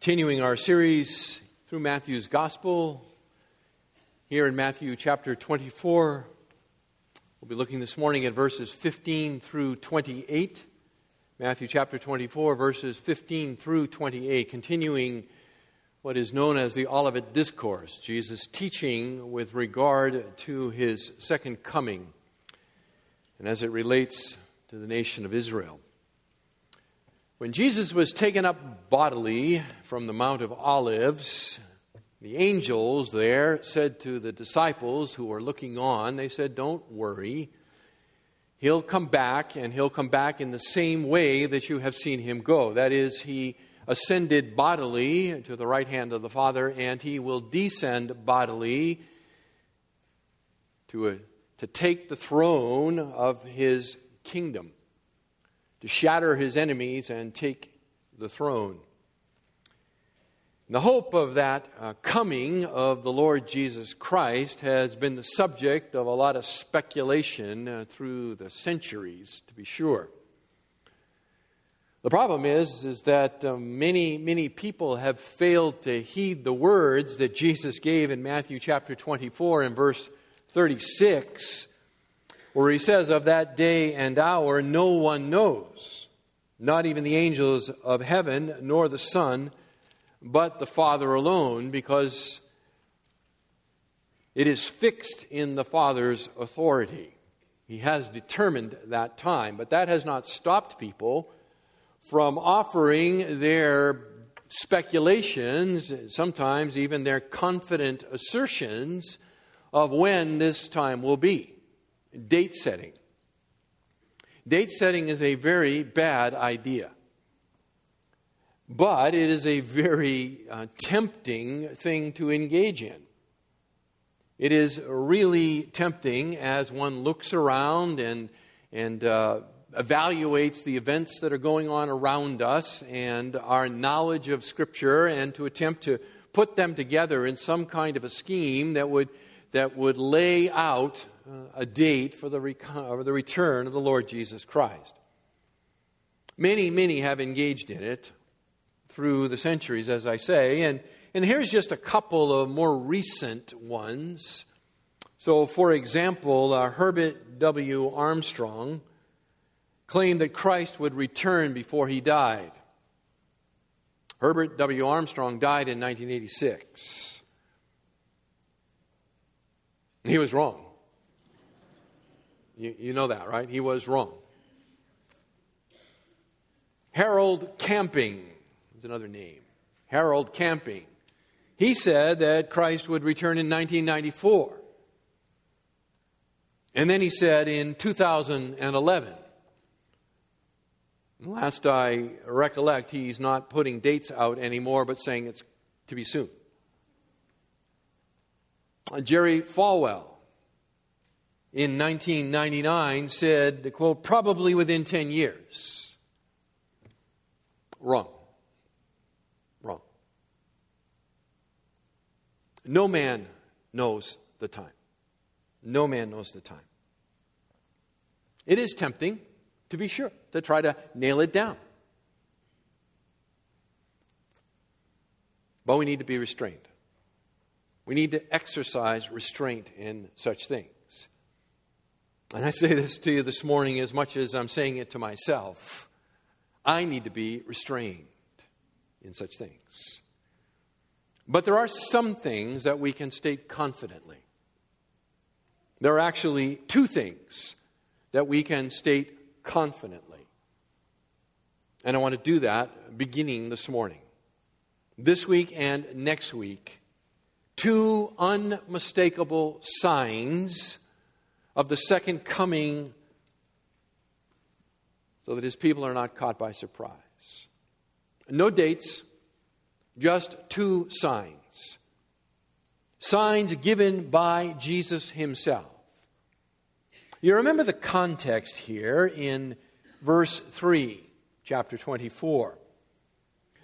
Continuing our series through Matthew's Gospel, here in Matthew chapter 24, we'll be looking this morning at verses 15 through 28. Matthew chapter 24, verses 15 through 28, continuing what is known as the Olivet Discourse, Jesus' teaching with regard to his second coming and as it relates to the nation of Israel. When Jesus was taken up bodily from the Mount of Olives, the angels there said to the disciples who were looking on, they said, Don't worry. He'll come back, and he'll come back in the same way that you have seen him go. That is, he ascended bodily to the right hand of the Father, and he will descend bodily to, a, to take the throne of his kingdom to shatter his enemies and take the throne. The hope of that uh, coming of the Lord Jesus Christ has been the subject of a lot of speculation uh, through the centuries, to be sure. The problem is, is that uh, many, many people have failed to heed the words that Jesus gave in Matthew chapter 24 and verse 36 where he says, Of that day and hour no one knows, not even the angels of heaven, nor the Son, but the Father alone, because it is fixed in the Father's authority. He has determined that time, but that has not stopped people from offering their speculations, sometimes even their confident assertions of when this time will be. Date setting. Date setting is a very bad idea. But it is a very uh, tempting thing to engage in. It is really tempting as one looks around and, and uh, evaluates the events that are going on around us and our knowledge of Scripture and to attempt to put them together in some kind of a scheme that would, that would lay out a date for the, the return of the Lord Jesus Christ. Many, many have engaged in it through the centuries, as I say, and, and here's just a couple of more recent ones. So, for example, uh, Herbert W. Armstrong claimed that Christ would return before he died. Herbert W. Armstrong died in 1986. He was wrong. You, you know that, right? He was wrong. Harold Camping is another name. Harold Camping. He said that Christ would return in 1994. And then he said in 2011. Last I recollect, he's not putting dates out anymore, but saying it's to be soon. Jerry Falwell in 1999 said, the quote, probably within 10 years. Wrong. Wrong. No man knows the time. No man knows the time. It is tempting, to be sure, to try to nail it down. But we need to be restrained. We need to exercise restraint in such things. And I say this to you this morning as much as I'm saying it to myself. I need to be restrained in such things. But there are some things that we can state confidently. There are actually two things that we can state confidently. And I want to do that beginning this morning. This week and next week, two unmistakable signs of the second coming so that his people are not caught by surprise. No dates, just two signs. Signs given by Jesus himself. You remember the context here in verse 3, chapter 24.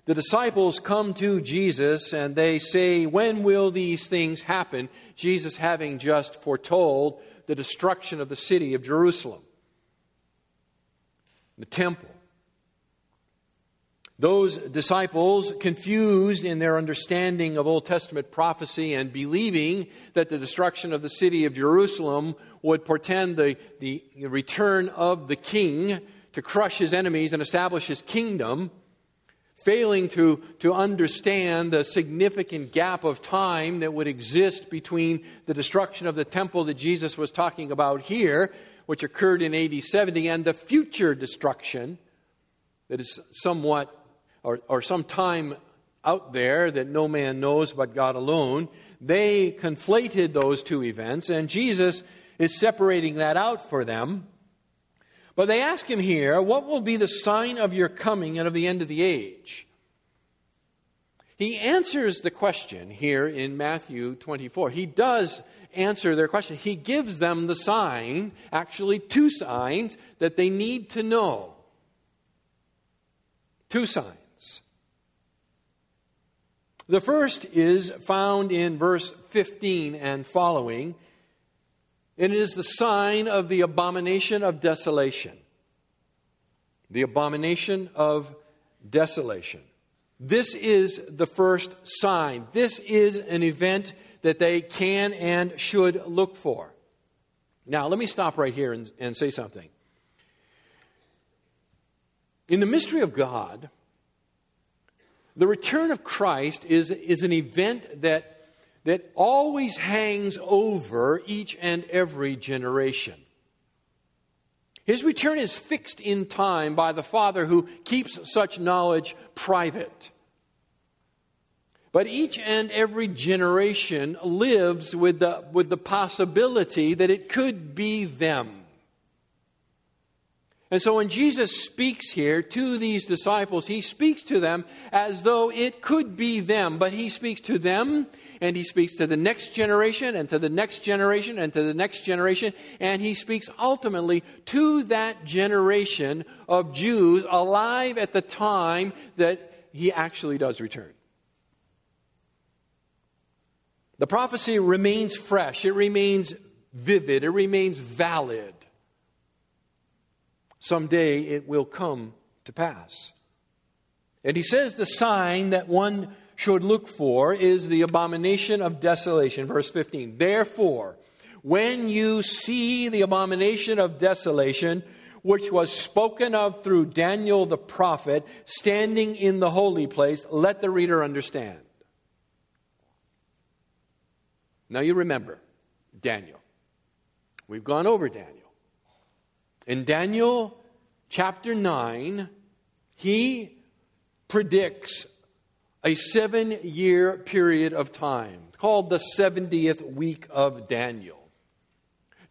The disciples come to Jesus and they say, When will these things happen? Jesus having just foretold the destruction of the city of Jerusalem, the temple. Those disciples, confused in their understanding of Old Testament prophecy and believing that the destruction of the city of Jerusalem would portend the, the return of the king to crush his enemies and establish his kingdom, failing to, to understand the significant gap of time that would exist between the destruction of the temple that Jesus was talking about here, which occurred in AD 70, and the future destruction that is somewhat or, or some time out there that no man knows but God alone, they conflated those two events, and Jesus is separating that out for them. But they ask him here, What will be the sign of your coming and of the end of the age? He answers the question here in Matthew 24. He does answer their question. He gives them the sign, actually, two signs that they need to know. Two signs. The first is found in verse 15 and following, it is the sign of the abomination of desolation. The abomination of desolation. This is the first sign. This is an event that they can and should look for. Now, let me stop right here and, and say something. In the mystery of God, the return of Christ is, is an event that, that always hangs over each and every generation. His return is fixed in time by the Father who keeps such knowledge private. But each and every generation lives with the, with the possibility that it could be them. And so when Jesus speaks here to these disciples, he speaks to them as though it could be them, but he speaks to them and he speaks to the next generation and to the next generation and to the next generation, and he speaks ultimately to that generation of Jews alive at the time that he actually does return. The prophecy remains fresh, it remains vivid, it remains valid someday it will come to pass. And he says the sign that one should look for is the abomination of desolation. Verse 15. Therefore, when you see the abomination of desolation, which was spoken of through Daniel the prophet, standing in the holy place, let the reader understand. Now you remember Daniel. We've gone over Daniel. In Daniel chapter 9, he predicts a seven year period of time called the 70th week of Daniel.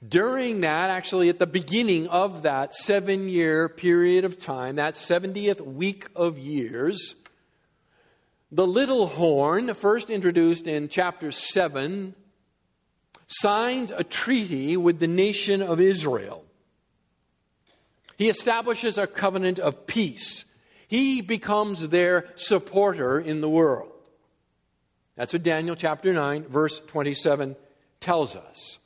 During that, actually, at the beginning of that seven year period of time, that 70th week of years, the little horn, first introduced in chapter 7, signs a treaty with the nation of Israel. He establishes a covenant of peace. He becomes their supporter in the world. That's what Daniel chapter 9, verse 27 tells us.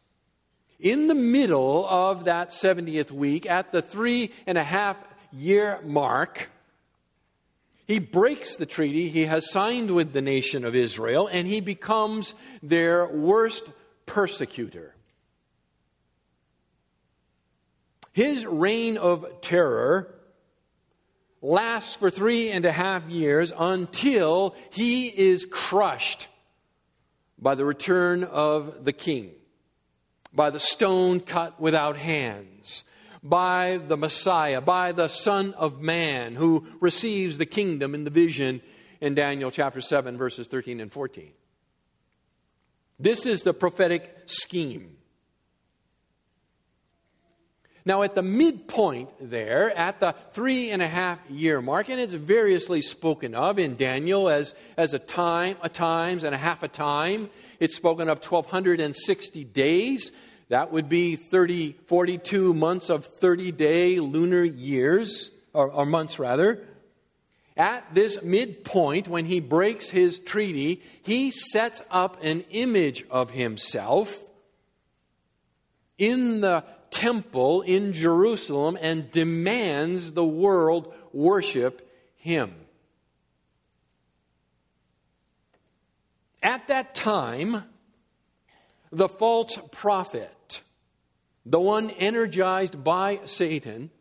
In the middle of that 70th week, at the three and a half year mark, he breaks the treaty he has signed with the nation of Israel, and he becomes their worst persecutor. His reign of terror lasts for three and a half years until he is crushed by the return of the king, by the stone cut without hands, by the Messiah, by the Son of Man who receives the kingdom in the vision in Daniel chapter 7, verses 13 and 14. This is the prophetic scheme. Now, at the midpoint there, at the three and a half year mark, and it's variously spoken of in Daniel as, as a time, a times, and a half a time. It's spoken of 1,260 days. That would be 30, 42 months of 30 day lunar years, or, or months rather. At this midpoint, when he breaks his treaty, he sets up an image of himself in the temple in Jerusalem and demands the world worship him. At that time, the false prophet, the one energized by Satan,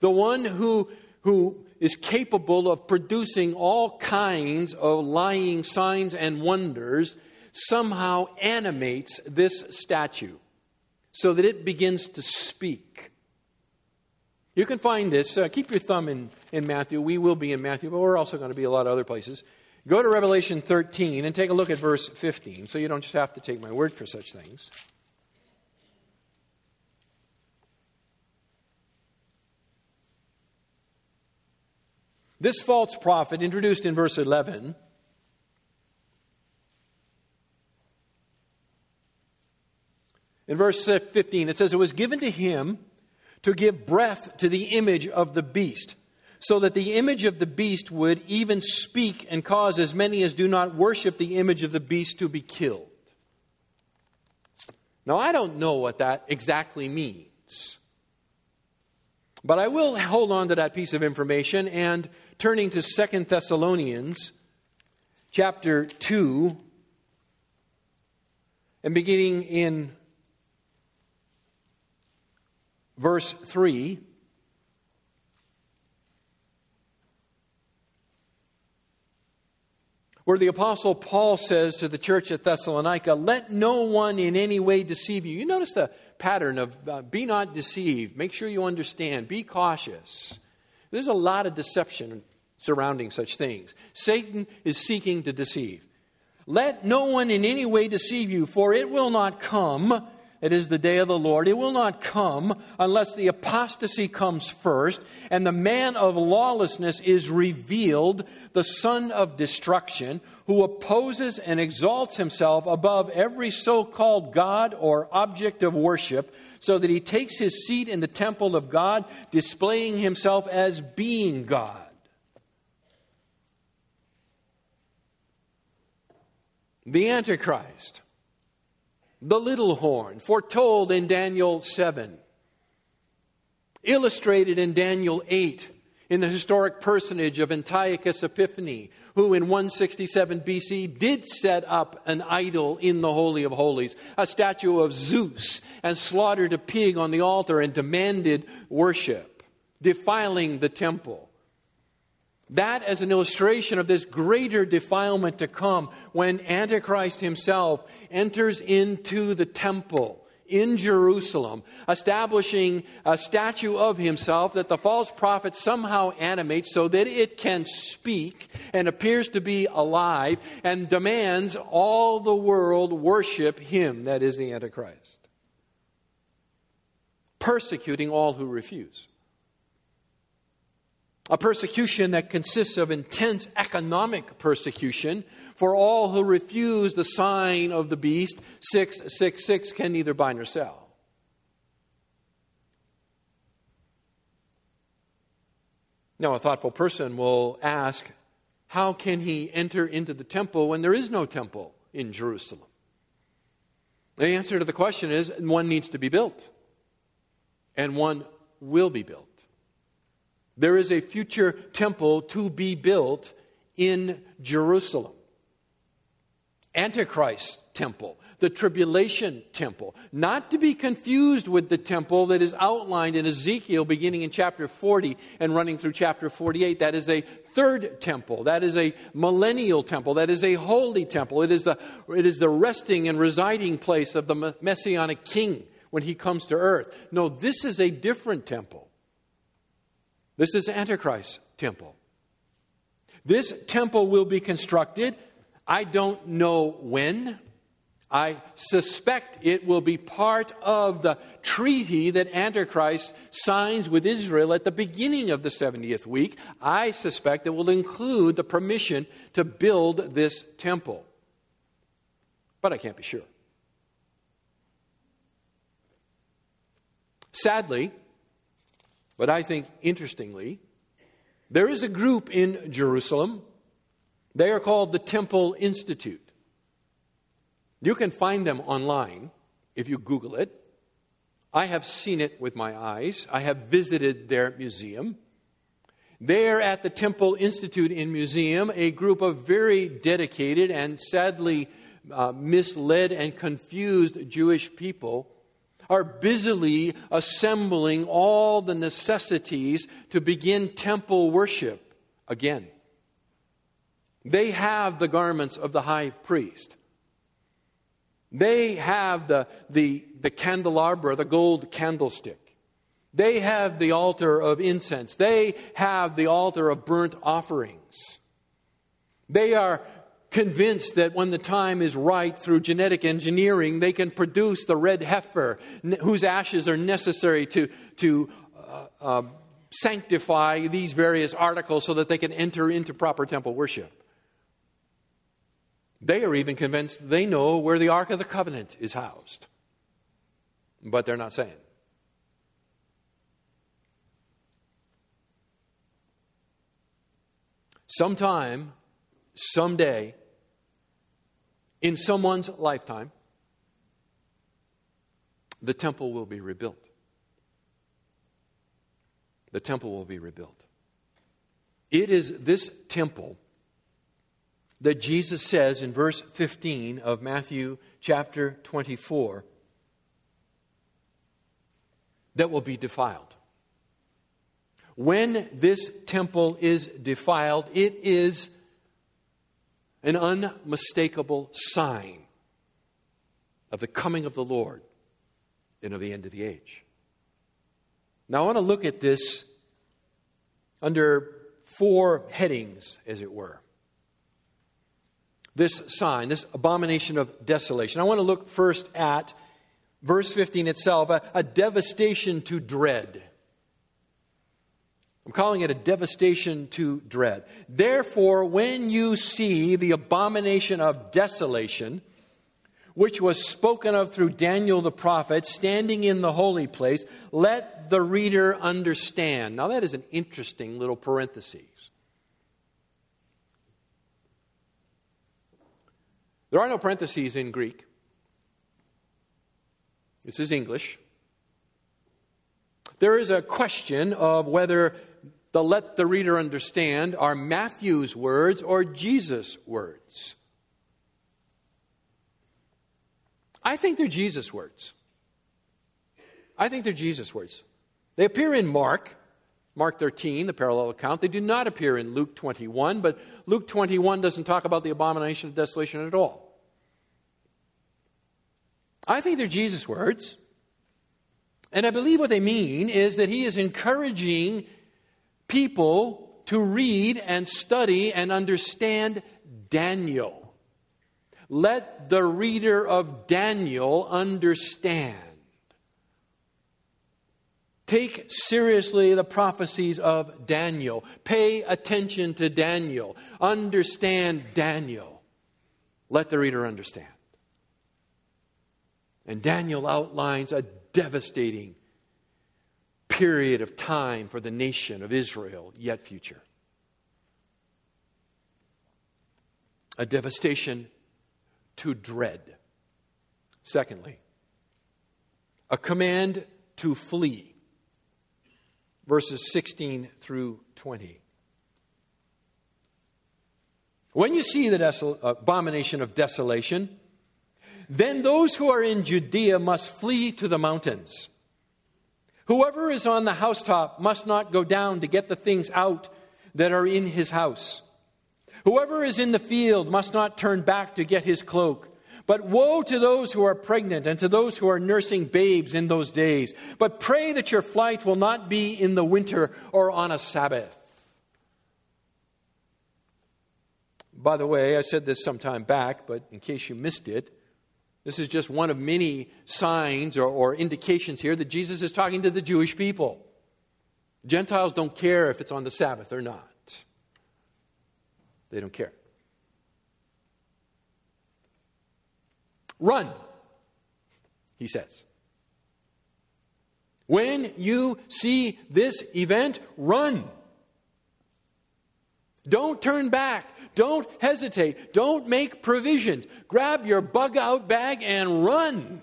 the one who, who is capable of producing all kinds of lying signs and wonders, somehow animates this statue so that it begins to speak. You can find this. Uh, keep your thumb in, in Matthew. We will be in Matthew, but we're also going to be a lot of other places. Go to Revelation 13 and take a look at verse 15 so you don't just have to take my word for such things. This false prophet, introduced in verse 11, in verse 15, it says, It was given to him to give breath to the image of the beast, so that the image of the beast would even speak and cause as many as do not worship the image of the beast to be killed. Now, I don't know what that exactly means. But I will hold on to that piece of information and turning to Second Thessalonians chapter 2 and beginning in verse 3. Where the Apostle Paul says to the church at Thessalonica, Let no one in any way deceive you. You notice the pattern of uh, be not deceived, make sure you understand, be cautious. There's a lot of deception surrounding such things. Satan is seeking to deceive. Let no one in any way deceive you, for it will not come. It is the day of the Lord. It will not come unless the apostasy comes first and the man of lawlessness is revealed, the son of destruction, who opposes and exalts himself above every so called God or object of worship so that he takes his seat in the temple of God, displaying himself as being God. The Antichrist, the little horn, foretold in Daniel 7, illustrated in Daniel 8 in the historic personage of Antiochus Epiphanes, who in 167 BC did set up an idol in the Holy of Holies, a statue of Zeus, and slaughtered a pig on the altar and demanded worship, defiling the temple. That as an illustration of this greater defilement to come when Antichrist himself enters into the temple in Jerusalem, establishing a statue of himself that the false prophet somehow animates so that it can speak and appears to be alive and demands all the world worship him, that is the Antichrist, persecuting all who refuse. A persecution that consists of intense economic persecution for all who refuse the sign of the beast, 666 can neither buy nor sell. Now, a thoughtful person will ask, how can he enter into the temple when there is no temple in Jerusalem? The answer to the question is one needs to be built, and one will be built. There is a future temple to be built in Jerusalem. Antichrist temple, the tribulation temple, not to be confused with the temple that is outlined in Ezekiel beginning in chapter 40 and running through chapter 48. That is a third temple. That is a millennial temple. That is a holy temple. It is the, it is the resting and residing place of the messianic king when he comes to earth. No, this is a different temple. This is Antichrist's temple. This temple will be constructed I don't know when. I suspect it will be part of the treaty that Antichrist signs with Israel at the beginning of the 70th week. I suspect it will include the permission to build this temple. But I can't be sure. Sadly, but I think interestingly, there is a group in Jerusalem they are called the Temple Institute. You can find them online if you Google it. I have seen it with my eyes, I have visited their museum. There at the Temple Institute and Museum, a group of very dedicated and sadly uh, misled and confused Jewish people are busily assembling all the necessities to begin temple worship again. They have the garments of the high priest. They have the, the, the candelabra, the gold candlestick. They have the altar of incense. They have the altar of burnt offerings. They are convinced that when the time is right through genetic engineering, they can produce the red heifer whose ashes are necessary to, to uh, uh, sanctify these various articles so that they can enter into proper temple worship. They are even convinced they know where the Ark of the Covenant is housed, but they're not saying. Sometime, someday, in someone's lifetime, the temple will be rebuilt. The temple will be rebuilt. It is this temple that Jesus says in verse 15 of Matthew chapter 24 that will be defiled. When this temple is defiled, it is an unmistakable sign of the coming of the Lord and of the end of the age. Now, I want to look at this under four headings, as it were. This sign, this abomination of desolation. I want to look first at verse 15 itself a, a devastation to dread. I'm calling it a devastation to dread. Therefore, when you see the abomination of desolation, which was spoken of through Daniel the prophet, standing in the holy place, let the reader understand. Now, that is an interesting little parenthesis. There are no parentheses in Greek. This is English. There is a question of whether the let the reader understand are Matthew's words or Jesus' words. I think they're Jesus' words. I think they're Jesus' words. They appear in Mark, Mark 13, the parallel account. They do not appear in Luke 21, but Luke 21 doesn't talk about the abomination of desolation at all. I think they're Jesus' words. And I believe what they mean is that he is encouraging people to read and study and understand Daniel. Let the reader of Daniel understand. Take seriously the prophecies of Daniel. Pay attention to Daniel. Understand Daniel. Let the reader understand. And Daniel outlines a devastating period of time for the nation of Israel, yet future. A devastation to dread. Secondly, a command to flee. Verses 16 through 20. When you see the desol- abomination of desolation, then those who are in Judea must flee to the mountains. Whoever is on the housetop must not go down to get the things out that are in his house. Whoever is in the field must not turn back to get his cloak. But woe to those who are pregnant and to those who are nursing babes in those days. But pray that your flight will not be in the winter or on a Sabbath. By the way, I said this some time back, but in case you missed it, this is just one of many signs or, or indications here that Jesus is talking to the Jewish people. Gentiles don't care if it's on the Sabbath or not, they don't care. Run, he says. When you see this event, run. Don't turn back. Don't hesitate. Don't make provisions. Grab your bug out bag and run.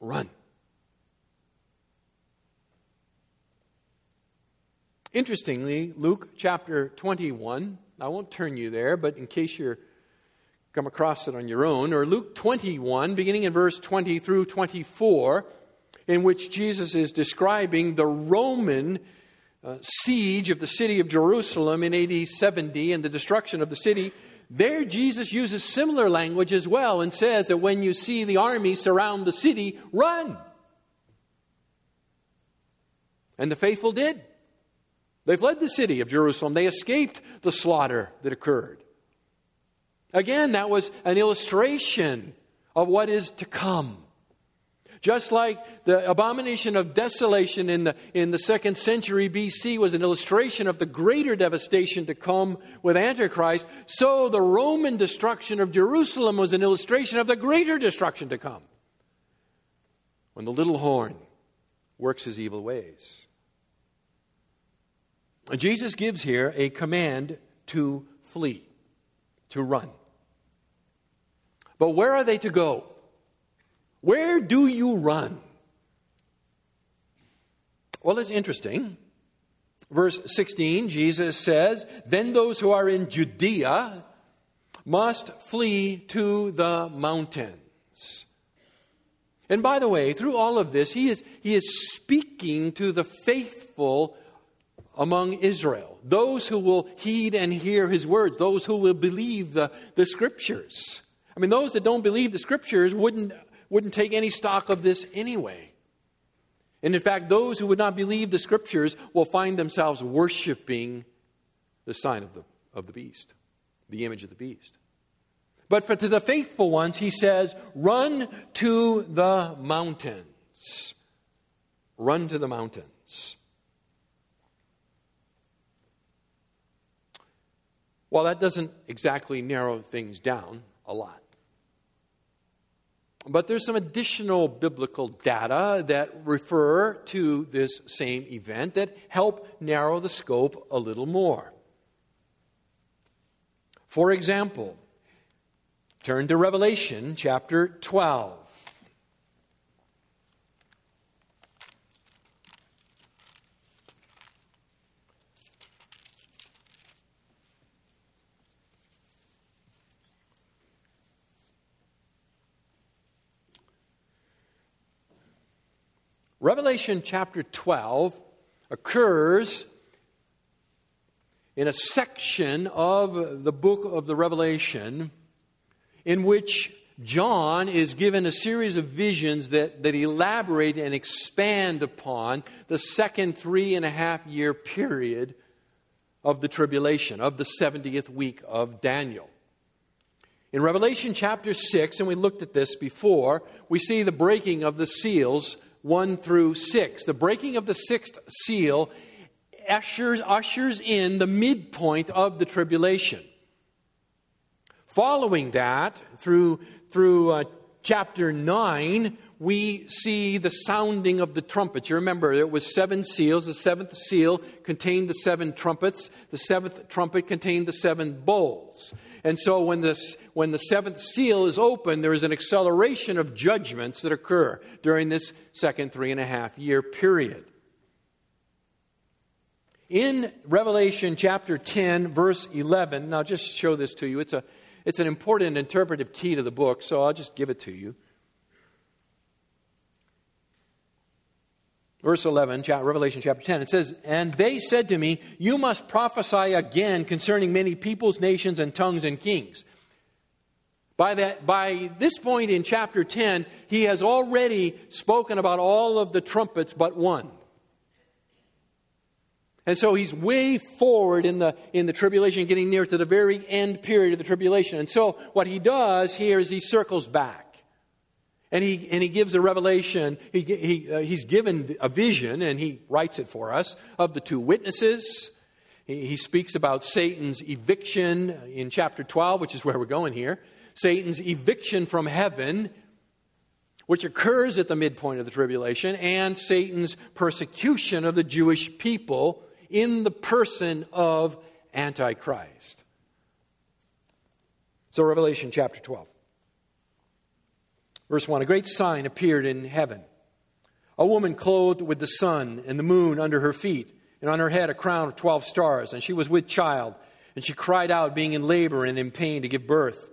Run. Interestingly, Luke chapter 21, I won't turn you there, but in case you're come across it on your own, or Luke 21, beginning in verse 20 through 24, in which Jesus is describing the Roman uh, siege of the city of Jerusalem in AD 70 and the destruction of the city. There, Jesus uses similar language as well and says that when you see the army surround the city, run. And the faithful did. They fled the city of Jerusalem. They escaped the slaughter that occurred. Again, that was an illustration of what is to come. Just like the abomination of desolation in the, in the second century BC was an illustration of the greater devastation to come with Antichrist, so the Roman destruction of Jerusalem was an illustration of the greater destruction to come when the little horn works his evil ways. Jesus gives here a command to flee, to run. But where are they to go? Where do you run? Well, it's interesting. Verse 16, Jesus says, Then those who are in Judea must flee to the mountains. And by the way, through all of this, he is, he is speaking to the faithful among Israel, those who will heed and hear his words, those who will believe the, the scriptures. I mean, those that don't believe the scriptures wouldn't, wouldn't take any stock of this anyway. And in fact, those who would not believe the scriptures will find themselves worshiping the sign of the, of the beast, the image of the beast. But for to the faithful ones, he says, run to the mountains. Run to the mountains. Well, that doesn't exactly narrow things down a lot. But there's some additional biblical data that refer to this same event that help narrow the scope a little more. For example, turn to Revelation chapter 12. Revelation chapter 12 occurs in a section of the book of the Revelation in which John is given a series of visions that, that elaborate and expand upon the second three and a half year period of the tribulation, of the 70th week of Daniel. In Revelation chapter 6, and we looked at this before, we see the breaking of the seals 1 through 6. The breaking of the sixth seal ushers, ushers in the midpoint of the tribulation. Following that, through, through uh, chapter 9, we see the sounding of the trumpets. You remember, it was seven seals. The seventh seal contained the seven trumpets, the seventh trumpet contained the seven bowls. And so when, this, when the seventh seal is open, there is an acceleration of judgments that occur during this second three and a half year period. In Revelation chapter 10, verse 11, now I'll just show this to you. It's, a, it's an important interpretive key to the book, so I'll just give it to you. Verse 11, Revelation chapter 10, it says, And they said to me, You must prophesy again concerning many peoples, nations, and tongues and kings. By, that, by this point in chapter 10, he has already spoken about all of the trumpets but one. And so he's way forward in the, in the tribulation, getting near to the very end period of the tribulation. And so what he does here is he circles back. And he, and he gives a revelation. He, he, uh, he's given a vision, and he writes it for us, of the two witnesses. He, he speaks about Satan's eviction in chapter 12, which is where we're going here. Satan's eviction from heaven, which occurs at the midpoint of the tribulation, and Satan's persecution of the Jewish people in the person of Antichrist. So, Revelation chapter 12. Verse 1 A great sign appeared in heaven a woman clothed with the sun and the moon under her feet, and on her head a crown of 12 stars, and she was with child, and she cried out, being in labor and in pain to give birth.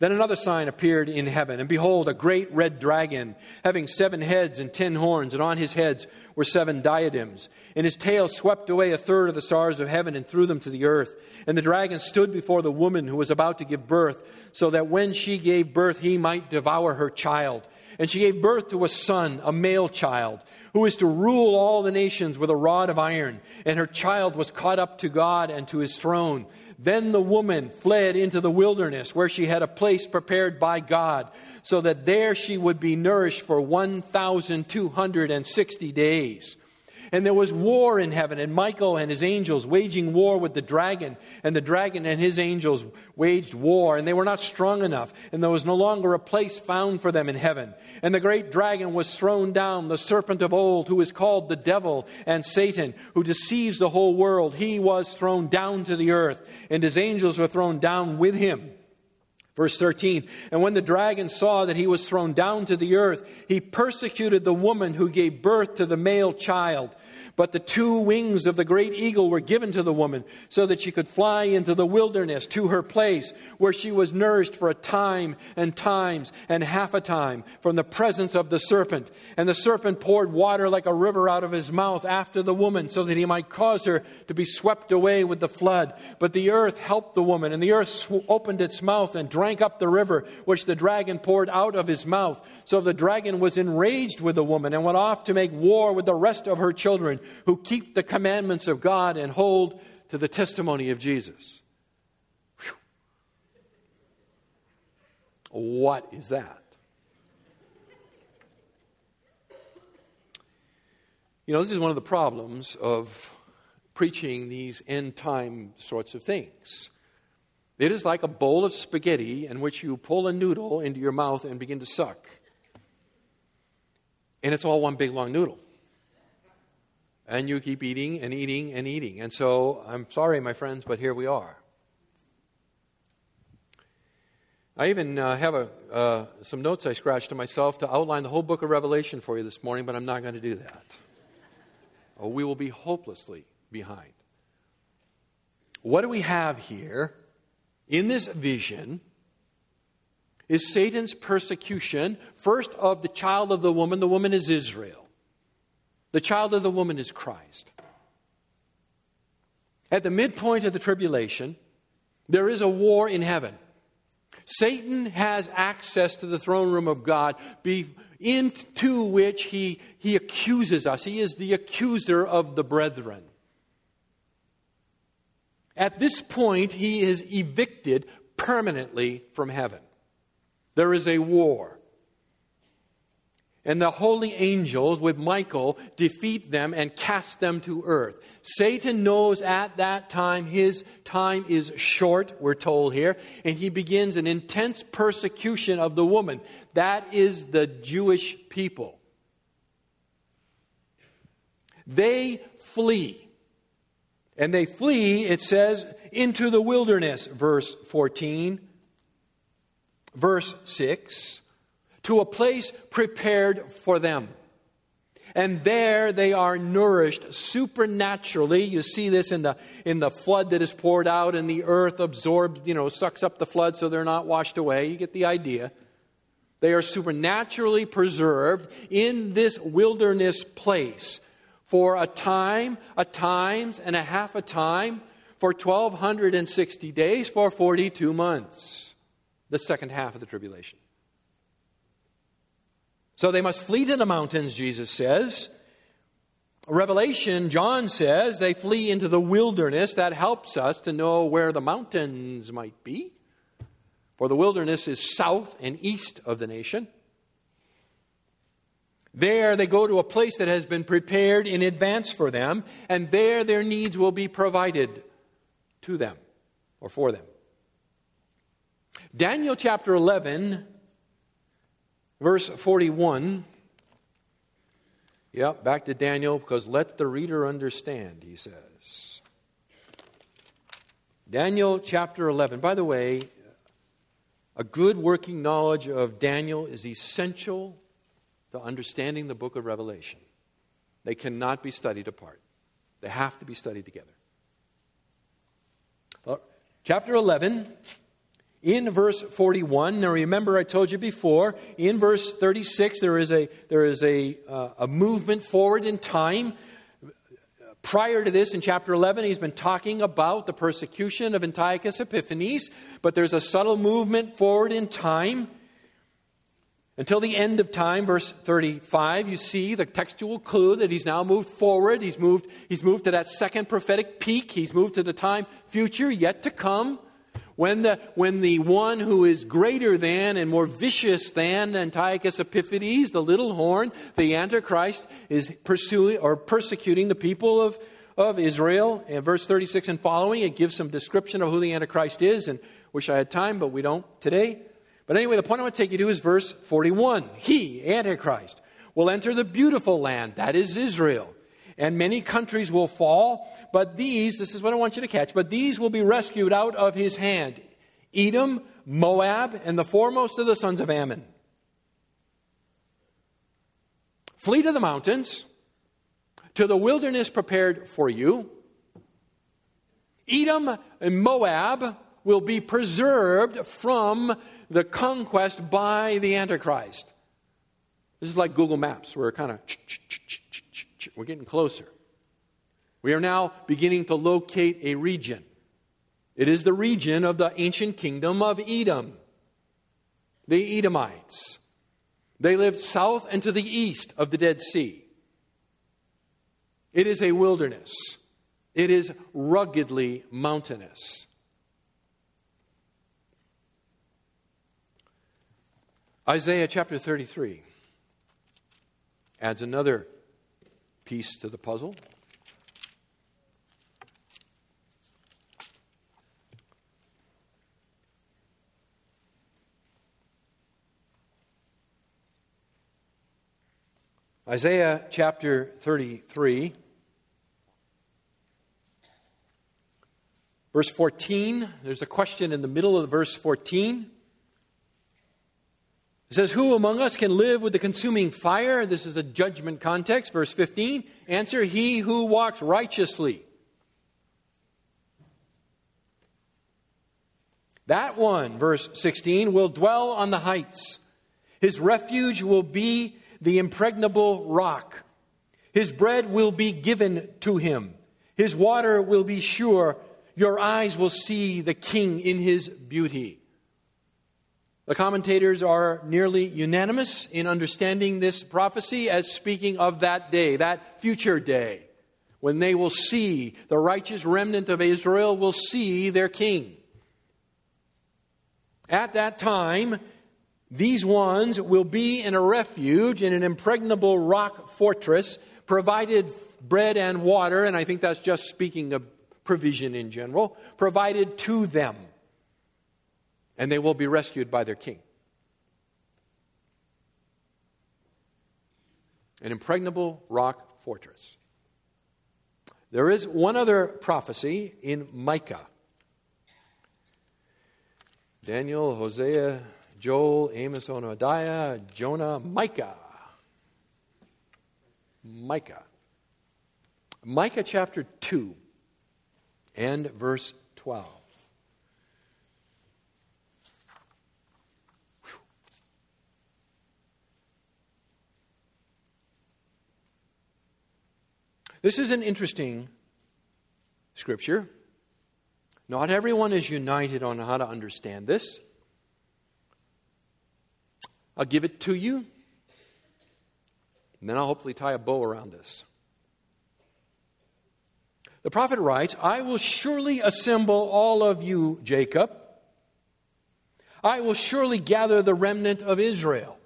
Then another sign appeared in heaven, and behold, a great red dragon, having seven heads and ten horns, and on his heads were seven diadems. And his tail swept away a third of the stars of heaven and threw them to the earth. And the dragon stood before the woman who was about to give birth, so that when she gave birth, he might devour her child. And she gave birth to a son, a male child, who is to rule all the nations with a rod of iron. And her child was caught up to God and to his throne. Then the woman fled into the wilderness, where she had a place prepared by God, so that there she would be nourished for 1,260 days. And there was war in heaven, and Michael and his angels waging war with the dragon, and the dragon and his angels waged war, and they were not strong enough, and there was no longer a place found for them in heaven. And the great dragon was thrown down, the serpent of old, who is called the devil and Satan, who deceives the whole world. He was thrown down to the earth, and his angels were thrown down with him. Verse 13, and when the dragon saw that he was thrown down to the earth, he persecuted the woman who gave birth to the male child. But the two wings of the great eagle were given to the woman so that she could fly into the wilderness to her place where she was nourished for a time and times and half a time from the presence of the serpent. And the serpent poured water like a river out of his mouth after the woman so that he might cause her to be swept away with the flood. But the earth helped the woman and the earth opened its mouth and drank up the river which the dragon poured out of his mouth. So the dragon was enraged with the woman and went off to make war with the rest of her children who keep the commandments of God and hold to the testimony of Jesus. Whew. What is that? You know, this is one of the problems of preaching these end time sorts of things. It is like a bowl of spaghetti in which you pull a noodle into your mouth and begin to suck. And it's all one big long noodle and you keep eating and eating and eating. And so I'm sorry, my friends, but here we are. I even uh, have a, uh, some notes I scratched to myself to outline the whole book of Revelation for you this morning, but I'm not going to do that. Oh, we will be hopelessly behind. What do we have here in this vision? Is Satan's persecution, first of the child of the woman, the woman is Israel. The child of the woman is Christ. At the midpoint of the tribulation, there is a war in heaven. Satan has access to the throne room of God, into which he, he accuses us. He is the accuser of the brethren. At this point, he is evicted permanently from heaven. There is a war and the holy angels with Michael defeat them and cast them to earth. Satan knows at that time his time is short, we're told here, and he begins an intense persecution of the woman. That is the Jewish people. They flee. And they flee, it says, into the wilderness, verse 14. Verse 6 to a place prepared for them. And there they are nourished supernaturally. You see this in the, in the flood that is poured out, and the earth absorbs, you know, sucks up the flood so they're not washed away. You get the idea. They are supernaturally preserved in this wilderness place for a time, a times, and a half a time, for 1,260 days, for 42 months. The second half of the tribulation. So they must flee to the mountains, Jesus says. Revelation, John says, they flee into the wilderness. That helps us to know where the mountains might be. For the wilderness is south and east of the nation. There they go to a place that has been prepared in advance for them, and there their needs will be provided to them or for them. Daniel chapter 11 Verse 41. Yep, back to Daniel, because let the reader understand, he says. Daniel chapter 11. By the way, a good working knowledge of Daniel is essential to understanding the book of Revelation. They cannot be studied apart. They have to be studied together. Well, chapter 11, in verse 41, now remember I told you before, in verse 36, there is a, there is a, uh, a movement forward in time. Prior to this, in chapter 11, he's been talking about the persecution of Antiochus Epiphanes, but there's a subtle movement forward in time. Until the end of time, verse 35, you see the textual clue that he's now moved forward. He's moved, he's moved to that second prophetic peak. He's moved to the time future yet to come. When the, when the one who is greater than and more vicious than Antiochus Epiphanes, the little horn, the Antichrist, is pursuing or persecuting the people of, of Israel. In verse 36 and following, it gives some description of who the Antichrist is, and wish I had time, but we don't today. But anyway, the point I want to take you to is verse 41. He, Antichrist, will enter the beautiful land, that is Israel. And many countries will fall, but these, this is what I want you to catch, but these will be rescued out of his hand Edom, Moab, and the foremost of the sons of Ammon. Flee to the mountains, to the wilderness prepared for you. Edom and Moab will be preserved from the conquest by the Antichrist. This is like Google Maps. We're kind of, we're getting closer. We are now beginning to locate a region. It is the region of the ancient kingdom of Edom, the Edomites. They lived south and to the east of the Dead Sea. It is a wilderness, it is ruggedly mountainous. Isaiah chapter 33 adds another piece to the puzzle. Isaiah chapter 33, verse 14. There's a question in the middle of verse 14. It says, Who among us can live with the consuming fire? This is a judgment context. Verse 15. Answer, He who walks righteously. That one, verse 16, will dwell on the heights. His refuge will be the impregnable rock. His bread will be given to him. His water will be sure. Your eyes will see the king in his beauty. The commentators are nearly unanimous in understanding this prophecy as speaking of that day, that future day, when they will see, the righteous remnant of Israel will see their king. At that time, these ones will be in a refuge in an impregnable rock fortress, provided bread and water, and I think that's just speaking of provision in general, provided to them and they will be rescued by their king. An impregnable rock fortress. There is one other prophecy in Micah. Daniel, Hosea, Joel, Amos, Obadiah, Jonah, Micah. Micah. Micah chapter 2 and verse 12. This is an interesting scripture. Not everyone is united on how to understand this. I'll give it to you, and then I'll hopefully tie a bow around this. The prophet writes, I will surely assemble all of you, Jacob. I will surely gather the remnant of Israel.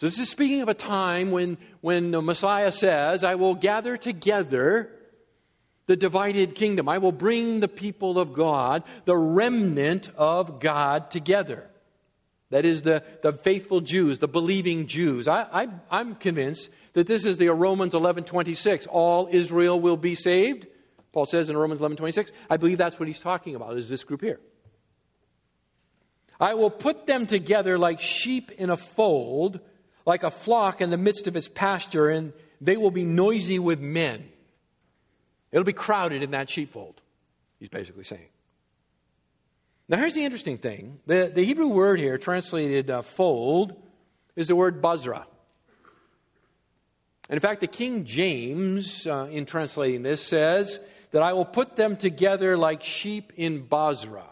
So, this is speaking of a time when, when the Messiah says, I will gather together the divided kingdom. I will bring the people of God, the remnant of God, together. That is, the, the faithful Jews, the believing Jews. I, I, am convinced that this is the Romans 11 26. All Israel will be saved. Paul says in Romans 11 26. I believe that's what he's talking about, is this group here. I will put them together like sheep in a fold like a flock in the midst of its pasture, and they will be noisy with men. It'll be crowded in that sheepfold, he's basically saying. Now, here's the interesting thing the, the Hebrew word here, translated uh, fold, is the word bazra. And in fact, the King James, uh, in translating this, says that I will put them together like sheep in Bozrah.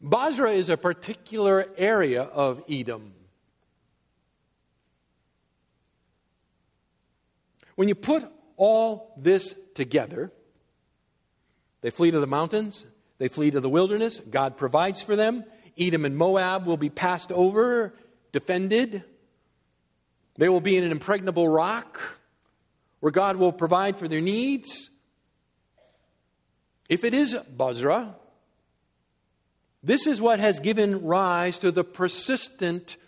Bozrah is a particular area of Edom. When you put all this together, they flee to the mountains, they flee to the wilderness, God provides for them. Edom and Moab will be passed over, defended. They will be in an impregnable rock where God will provide for their needs. If it is Bozrah, this is what has given rise to the persistent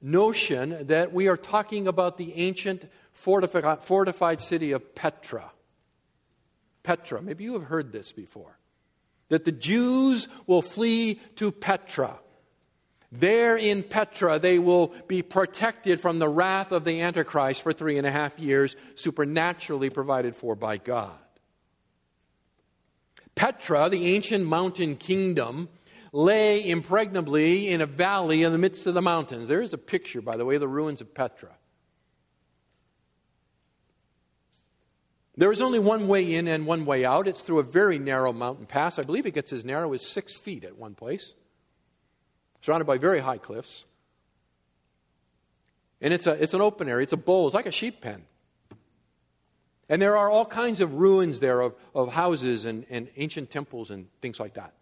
notion that we are talking about the ancient fortified, fortified city of Petra. Petra, maybe you have heard this before. That the Jews will flee to Petra. There in Petra, they will be protected from the wrath of the Antichrist for three and a half years, supernaturally provided for by God. Petra, the ancient mountain kingdom, lay impregnably in a valley in the midst of the mountains. There is a picture, by the way, of the ruins of Petra. There is only one way in and one way out. It's through a very narrow mountain pass. I believe it gets as narrow as six feet at one place, surrounded by very high cliffs. And it's, a, it's an open area, it's a bowl, it's like a sheep pen. And there are all kinds of ruins there of, of houses and, and ancient temples and things like that.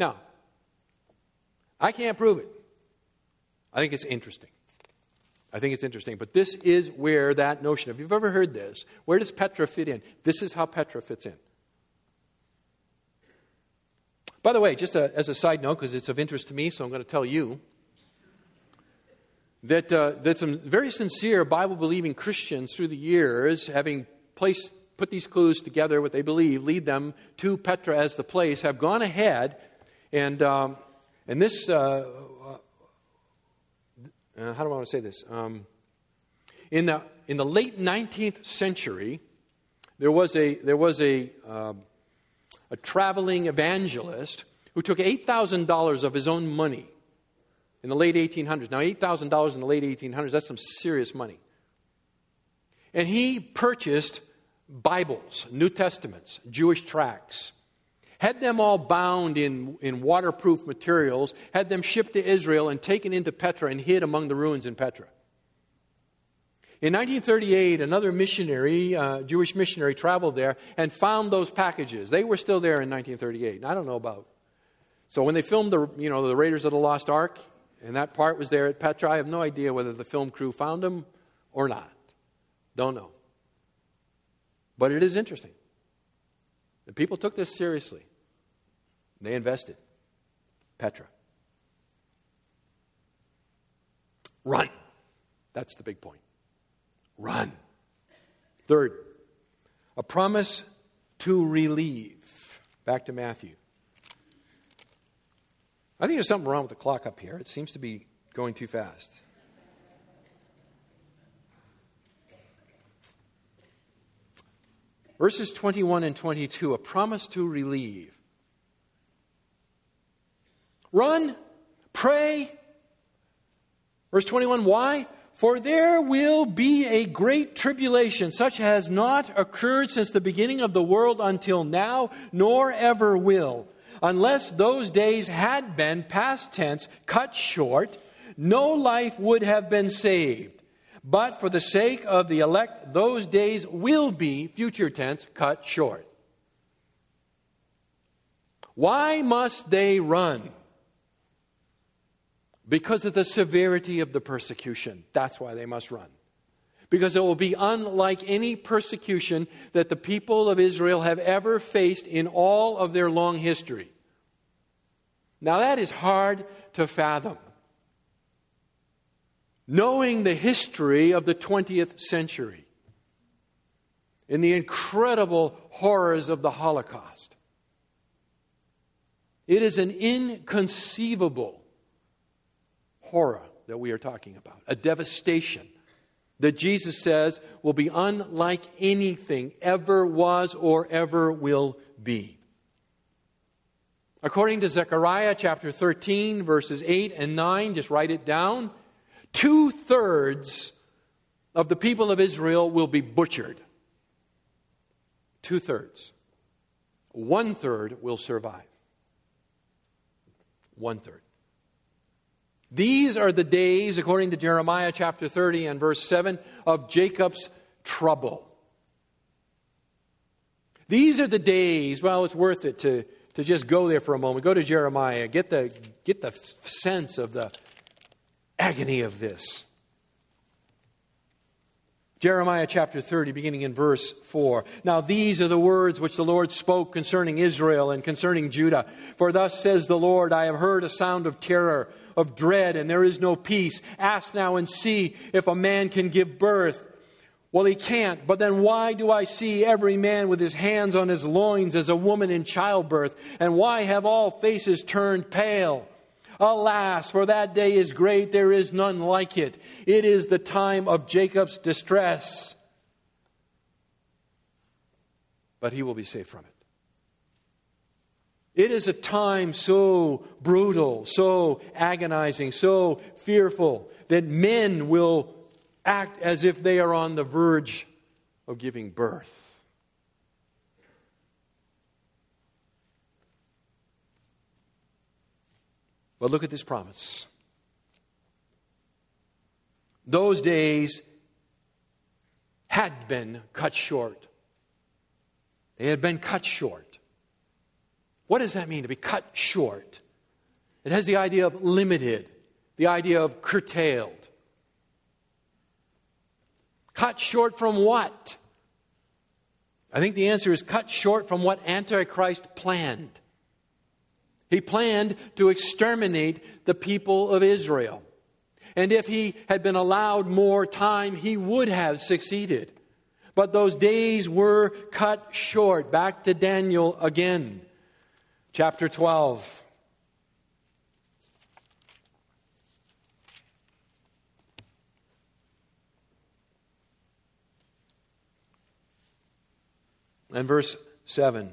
Now, I can't prove it. I think it's interesting. I think it's interesting. But this is where that notion, if you've ever heard this, where does Petra fit in? This is how Petra fits in. By the way, just a, as a side note, because it's of interest to me, so I'm going to tell you that, uh, that some very sincere Bible believing Christians through the years, having placed, put these clues together, what they believe, lead them to Petra as the place, have gone ahead and, um, and this, uh, uh, how do I want to say this? Um, in, the, in the late 19th century, there was a, there was a, uh, a traveling evangelist who took $8,000 of his own money in the late 1800s. Now, $8,000 in the late 1800s, that's some serious money. And he purchased Bibles, New Testaments, Jewish tracts, had them all bound in, in waterproof materials, had them shipped to Israel and taken into Petra and hid among the ruins in Petra. In 1938, another missionary, uh, Jewish missionary, traveled there and found those packages. They were still there in 1938. I don't know about. So when they filmed the, you know, the Raiders of the Lost Ark, and that part was there at Petra, I have no idea whether the film crew found them or not. Don't know. But it is interesting. The people took this seriously. They invested. Petra. Run. That's the big point. Run. Third, a promise to relieve. Back to Matthew. I think there's something wrong with the clock up here. It seems to be going too fast. Verses 21 and 22 a promise to relieve. Run, pray. Verse 21 Why? For there will be a great tribulation, such as not occurred since the beginning of the world until now, nor ever will. Unless those days had been, past tense, cut short, no life would have been saved. But for the sake of the elect, those days will be, future tense, cut short. Why must they run? Because of the severity of the persecution. That's why they must run. Because it will be unlike any persecution that the people of Israel have ever faced in all of their long history. Now, that is hard to fathom. Knowing the history of the 20th century and the incredible horrors of the Holocaust, it is an inconceivable horror that we are talking about, a devastation that Jesus says will be unlike anything ever was or ever will be. According to Zechariah chapter 13, verses 8 and 9, just write it down, two thirds of the people of Israel will be butchered. Two thirds. One third will survive. One third. These are the days, according to Jeremiah chapter 30 and verse 7, of Jacob's trouble. These are the days, well, it's worth it to, to just go there for a moment. Go to Jeremiah, get the, get the sense of the agony of this. Jeremiah chapter 30, beginning in verse 4. Now, these are the words which the Lord spoke concerning Israel and concerning Judah. For thus says the Lord, I have heard a sound of terror, of dread, and there is no peace. Ask now and see if a man can give birth. Well, he can't. But then why do I see every man with his hands on his loins as a woman in childbirth? And why have all faces turned pale? Alas, for that day is great, there is none like it. It is the time of Jacob's distress. But he will be saved from it. It is a time so brutal, so agonizing, so fearful that men will act as if they are on the verge of giving birth. But look at this promise. Those days had been cut short. They had been cut short. What does that mean to be cut short? It has the idea of limited, the idea of curtailed. Cut short from what? I think the answer is cut short from what Antichrist planned. He planned to exterminate the people of Israel. And if he had been allowed more time, he would have succeeded. But those days were cut short. Back to Daniel again, chapter 12. And verse 7.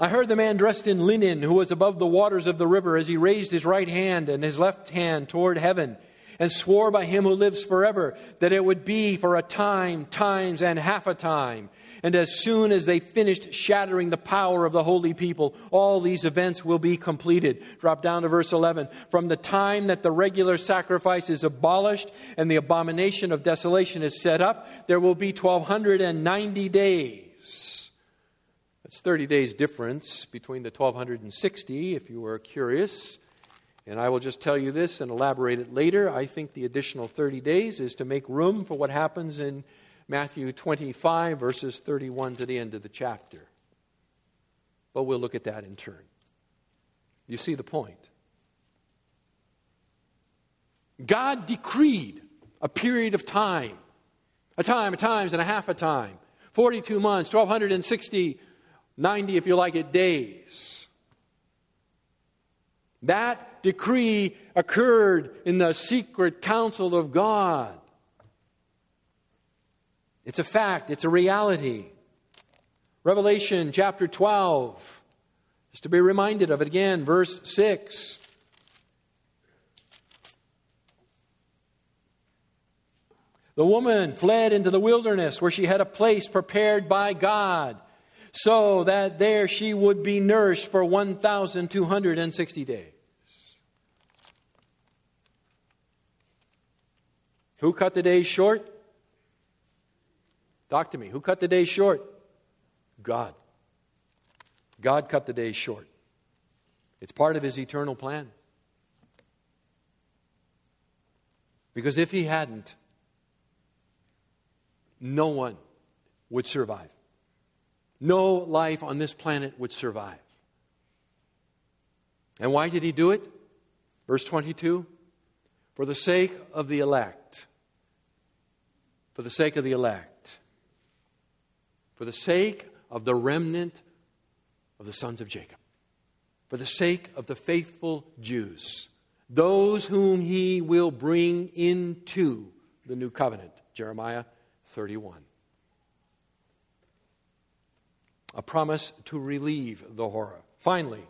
I heard the man dressed in linen who was above the waters of the river as he raised his right hand and his left hand toward heaven and swore by him who lives forever that it would be for a time, times, and half a time. And as soon as they finished shattering the power of the holy people, all these events will be completed. Drop down to verse 11. From the time that the regular sacrifice is abolished and the abomination of desolation is set up, there will be 1290 days it's 30 days difference between the 1260, if you were curious. And I will just tell you this and elaborate it later. I think the additional 30 days is to make room for what happens in Matthew 25, verses 31 to the end of the chapter. But we'll look at that in turn. You see the point. God decreed a period of time, a time, a times, and a half a time. 42 months, 1260 90, if you like it, days. That decree occurred in the secret counsel of God. It's a fact, it's a reality. Revelation chapter 12, just to be reminded of it again, verse 6. The woman fled into the wilderness where she had a place prepared by God so that there she would be nourished for 1,260 days. Who cut the days short? Talk to me. Who cut the days short? God. God cut the days short. It's part of his eternal plan. Because if he hadn't, no one would survive. No life on this planet would survive. And why did he do it? Verse 22 For the sake of the elect. For the sake of the elect. For the sake of the remnant of the sons of Jacob. for the sake of the faithful Jews, those whom he will bring into the new covenant. Jeremiah 31. A promise to relieve the horror. Finally,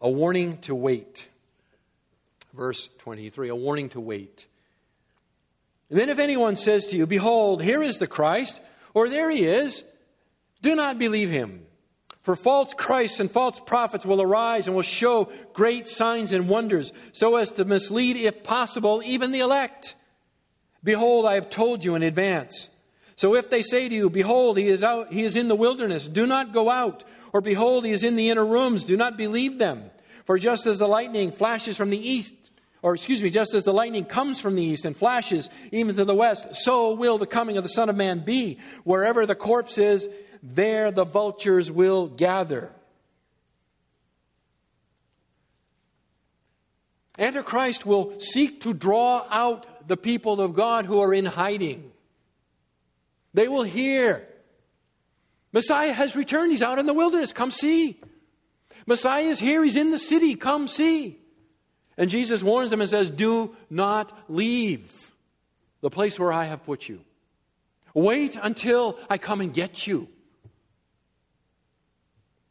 a warning to wait. Verse 23 a warning to wait. And then, if anyone says to you, Behold, here is the Christ, or there he is, do not believe him. For false Christs and false prophets will arise and will show great signs and wonders, so as to mislead, if possible, even the elect. Behold, I have told you in advance. So if they say to you, Behold, he is out, he is in the wilderness, do not go out, or behold, he is in the inner rooms, do not believe them. For just as the lightning flashes from the east, or excuse me, just as the lightning comes from the east and flashes even to the west, so will the coming of the Son of Man be. Wherever the corpse is, there the vultures will gather. Antichrist will seek to draw out the people of God who are in hiding. They will hear Messiah has returned. He's out in the wilderness. Come see. Messiah is here. He's in the city. Come see. And Jesus warns them and says, Do not leave the place where I have put you. Wait until I come and get you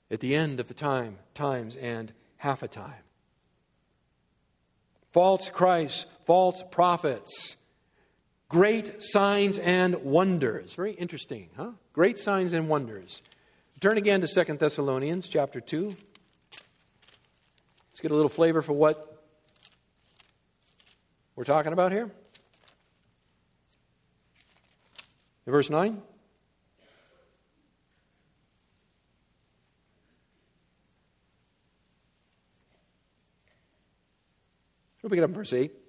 at the end of the time, times, and half a time. False Christs, false prophets, great signs and wonders. Very interesting, huh? Great signs and wonders. Turn again to Second Thessalonians chapter 2. Let's get a little flavor for what we're talking about here. verse 9. We'll pick it up in verse 8.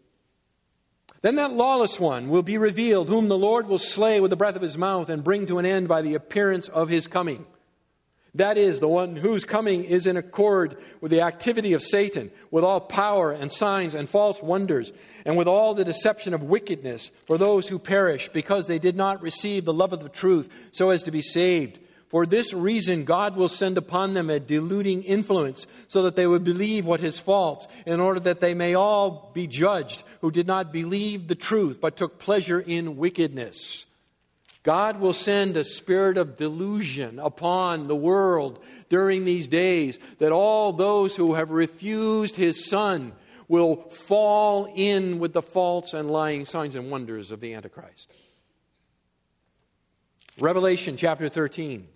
Then that lawless one will be revealed, whom the Lord will slay with the breath of his mouth and bring to an end by the appearance of his coming. That is, the one whose coming is in accord with the activity of Satan, with all power and signs and false wonders, and with all the deception of wickedness for those who perish because they did not receive the love of the truth so as to be saved. For this reason, God will send upon them a deluding influence so that they would believe what is false, in order that they may all be judged who did not believe the truth but took pleasure in wickedness. God will send a spirit of delusion upon the world during these days that all those who have refused his Son will fall in with the false and lying signs and wonders of the Antichrist. Revelation chapter 13.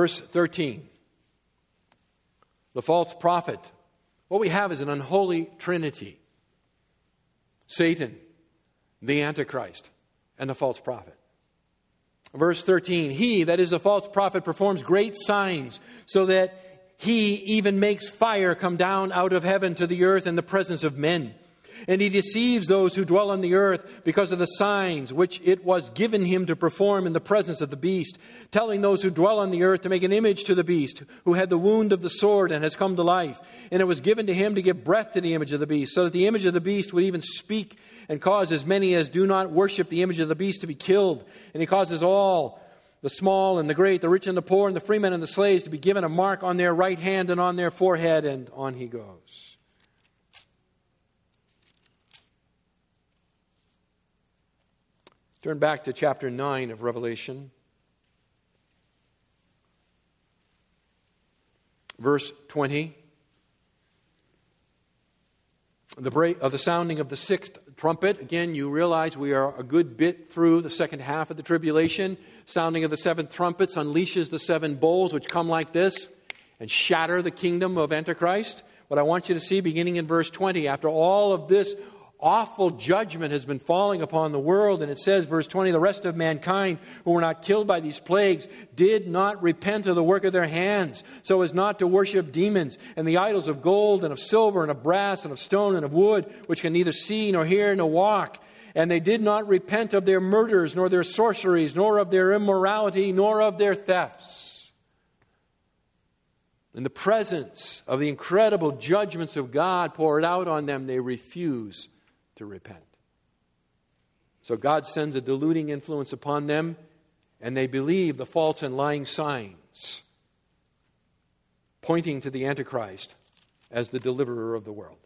Verse 13 the false prophet. What we have is an unholy trinity Satan, the Antichrist, and the false prophet. Verse 13 He, that is a false prophet, performs great signs so that he even makes fire come down out of heaven to the earth in the presence of men. And he deceives those who dwell on the earth because of the signs which it was given him to perform in the presence of the beast, telling those who dwell on the earth to make an image to the beast, who had the wound of the sword and has come to life. And it was given to him to give breath to the image of the beast, so that the image of the beast would even speak and cause as many as do not worship the image of the beast to be killed. And he causes all the small and the great, the rich and the poor, and the freemen and the slaves to be given a mark on their right hand and on their forehead, and on he goes. Turn back to chapter 9 of Revelation. Verse 20. The break of the sounding of the sixth trumpet. Again, you realize we are a good bit through the second half of the tribulation. Sounding of the seventh trumpets unleashes the seven bowls, which come like this and shatter the kingdom of Antichrist. What I want you to see, beginning in verse 20, after all of this awful judgment has been falling upon the world. And it says, verse 20, the rest of mankind who were not killed by these plagues did not repent of the work of their hands, so as not to worship demons and the idols of gold and of silver and of brass and of stone and of wood, which can neither see nor hear nor walk. And they did not repent of their murders, nor their sorceries, nor of their immorality, nor of their thefts. in the presence of the incredible judgments of God poured out on them, they refuse to repent. So God sends a deluding influence upon them, and they believe the false and lying signs, pointing to the Antichrist as the deliverer of the world.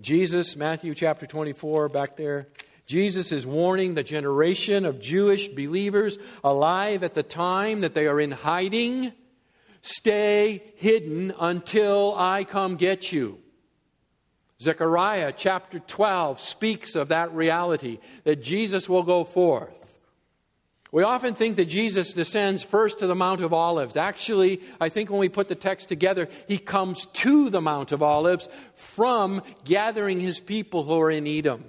Jesus, Matthew chapter 24, back there, Jesus is warning the generation of Jewish believers alive at the time that they are in hiding stay hidden until I come get you. Zechariah chapter 12 speaks of that reality that Jesus will go forth. We often think that Jesus descends first to the Mount of Olives. Actually, I think when we put the text together, he comes to the Mount of Olives from gathering his people who are in Edom.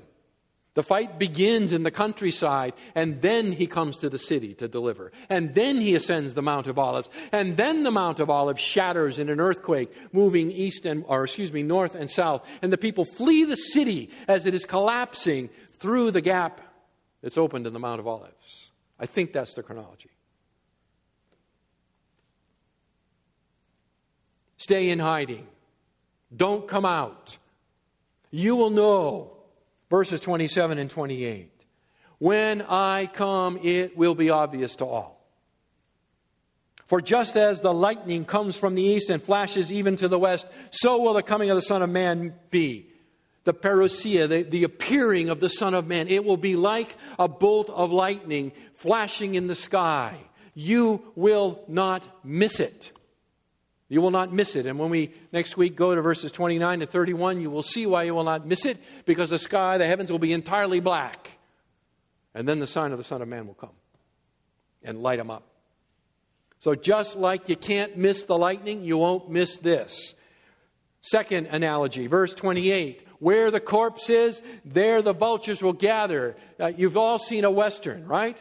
The fight begins in the countryside, and then he comes to the city to deliver. And then he ascends the Mount of Olives. And then the Mount of Olives shatters in an earthquake, moving east and, or excuse me, north and south. And the people flee the city as it is collapsing through the gap that's opened in the Mount of Olives. I think that's the chronology. Stay in hiding. Don't come out. You will know verses 27 and 28. When I come, it will be obvious to all. For just as the lightning comes from the east and flashes even to the west, so will the coming of the Son of Man be. The parousia, the, the appearing of the Son of Man. It will be like a bolt of lightning flashing in the sky. You will not miss it. You will not miss it. And when we next week go to verses 29 to 31, you will see why you will not miss it because the sky, the heavens will be entirely black. And then the sign of the Son of Man will come and light them up. So just like you can't miss the lightning, you won't miss this. Second analogy, verse 28. Where the corpse is, there the vultures will gather. Uh, you've all seen a Western, right?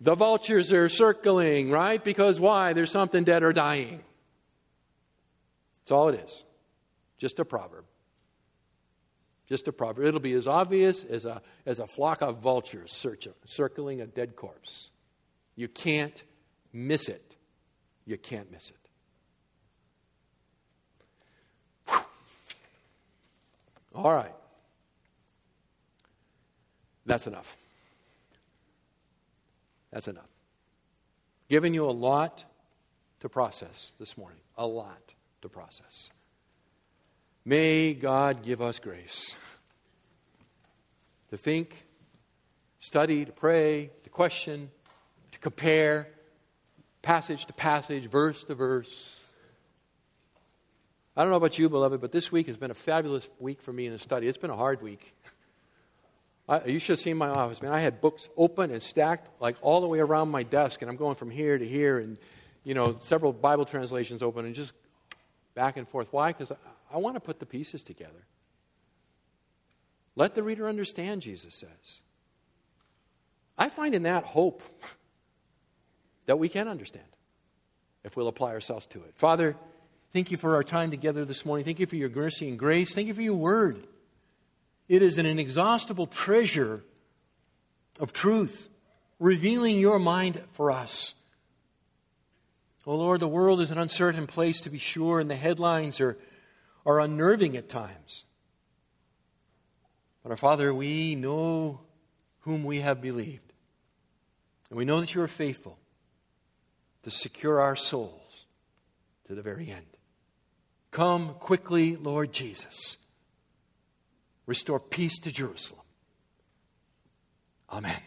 The vultures are circling, right? Because why? There's something dead or dying. That's all it is. Just a proverb. Just a proverb. It'll be as obvious as a, as a flock of vultures searching, circling a dead corpse. You can't miss it. You can't miss it. All right. That's enough. That's enough. Giving you a lot to process this morning. A lot to process. May God give us grace to think, study, to pray, to question, to compare passage to passage, verse to verse. I don't know about you, beloved, but this week has been a fabulous week for me in the study. It's been a hard week. I, you should have seen my office, man. I had books open and stacked like all the way around my desk, and I'm going from here to here, and you know, several Bible translations open, and just back and forth. Why? Because I, I want to put the pieces together. Let the reader understand, Jesus says. I find in that hope that we can understand if we'll apply ourselves to it. Father, thank you for our time together this morning. Thank you for your mercy and grace. Thank you for your word. It is an inexhaustible treasure of truth, revealing your mind for us. Oh Lord, the world is an uncertain place to be sure, and the headlines are, are unnerving at times. But our Father, we know whom we have believed. And we know that you are faithful to secure our souls to the very end. Come quickly, Lord Jesus. Restore peace to Jerusalem. Amen.